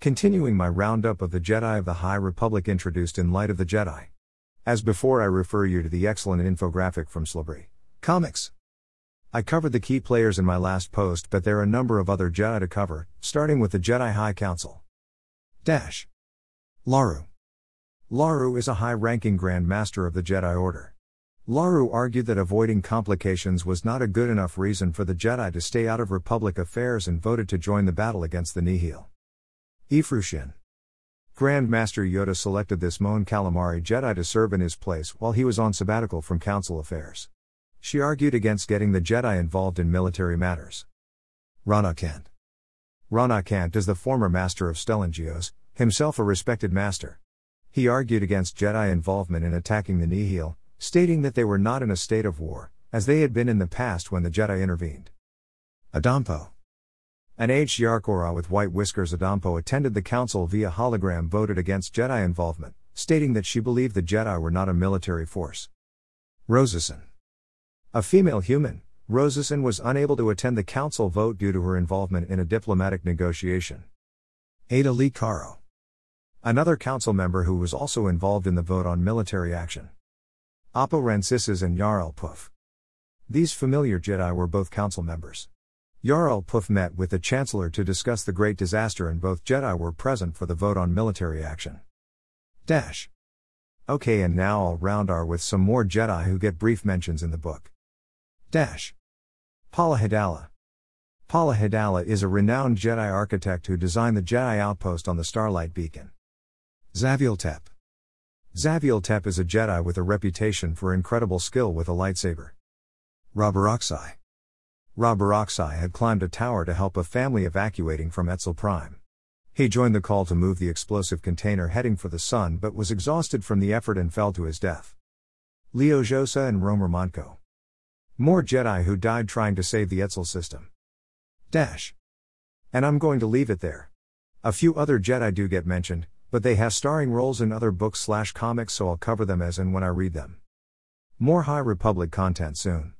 Continuing my roundup of the Jedi of the High Republic introduced in Light of the Jedi. As before, I refer you to the excellent infographic from Slabri Comics. I covered the key players in my last post, but there are a number of other Jedi to cover, starting with the Jedi High Council. Dash. Laru. Laru is a high ranking Grand Master of the Jedi Order. Laru argued that avoiding complications was not a good enough reason for the Jedi to stay out of Republic affairs and voted to join the battle against the Nihil. Ifrushin. Grand Master Yoda selected this Mon Calamari Jedi to serve in his place while he was on sabbatical from council affairs. She argued against getting the Jedi involved in military matters. Rana Kant. Rana Kant is the former master of Stellan Gios, himself a respected master. He argued against Jedi involvement in attacking the Nihil, stating that they were not in a state of war, as they had been in the past when the Jedi intervened. Adampo. An aged Yarkora with white whiskers Adampo attended the council via hologram voted against Jedi involvement, stating that she believed the Jedi were not a military force. Rosison. A female human, Rosison was unable to attend the council vote due to her involvement in a diplomatic negotiation. Ada Lee Caro. Another council member who was also involved in the vote on military action. Oppo Rancisis and Yarael Poof. These familiar Jedi were both council members. Yarael Poof met with the Chancellor to discuss the Great Disaster, and both Jedi were present for the vote on military action. Dash. Okay, and now I'll round our with some more Jedi who get brief mentions in the book. Dash. Pala Hidala. Pala Hidala is a renowned Jedi architect who designed the Jedi outpost on the Starlight Beacon. Zaviel Tep. Zaviel Tep is a Jedi with a reputation for incredible skill with a lightsaber. Rabaroxai. Rabaroxai had climbed a tower to help a family evacuating from Hetzal Prime. He joined the call to move the explosive container heading for the sun but was exhausted from the effort and fell to his death. Leo Josa and Romer Monko. More Jedi who died trying to save the Hetzal system. Dash. And I'm going to leave it there. A few other Jedi do get mentioned, but they have starring roles in other books slash comics so I'll cover them as and when I read them. More High Republic content soon.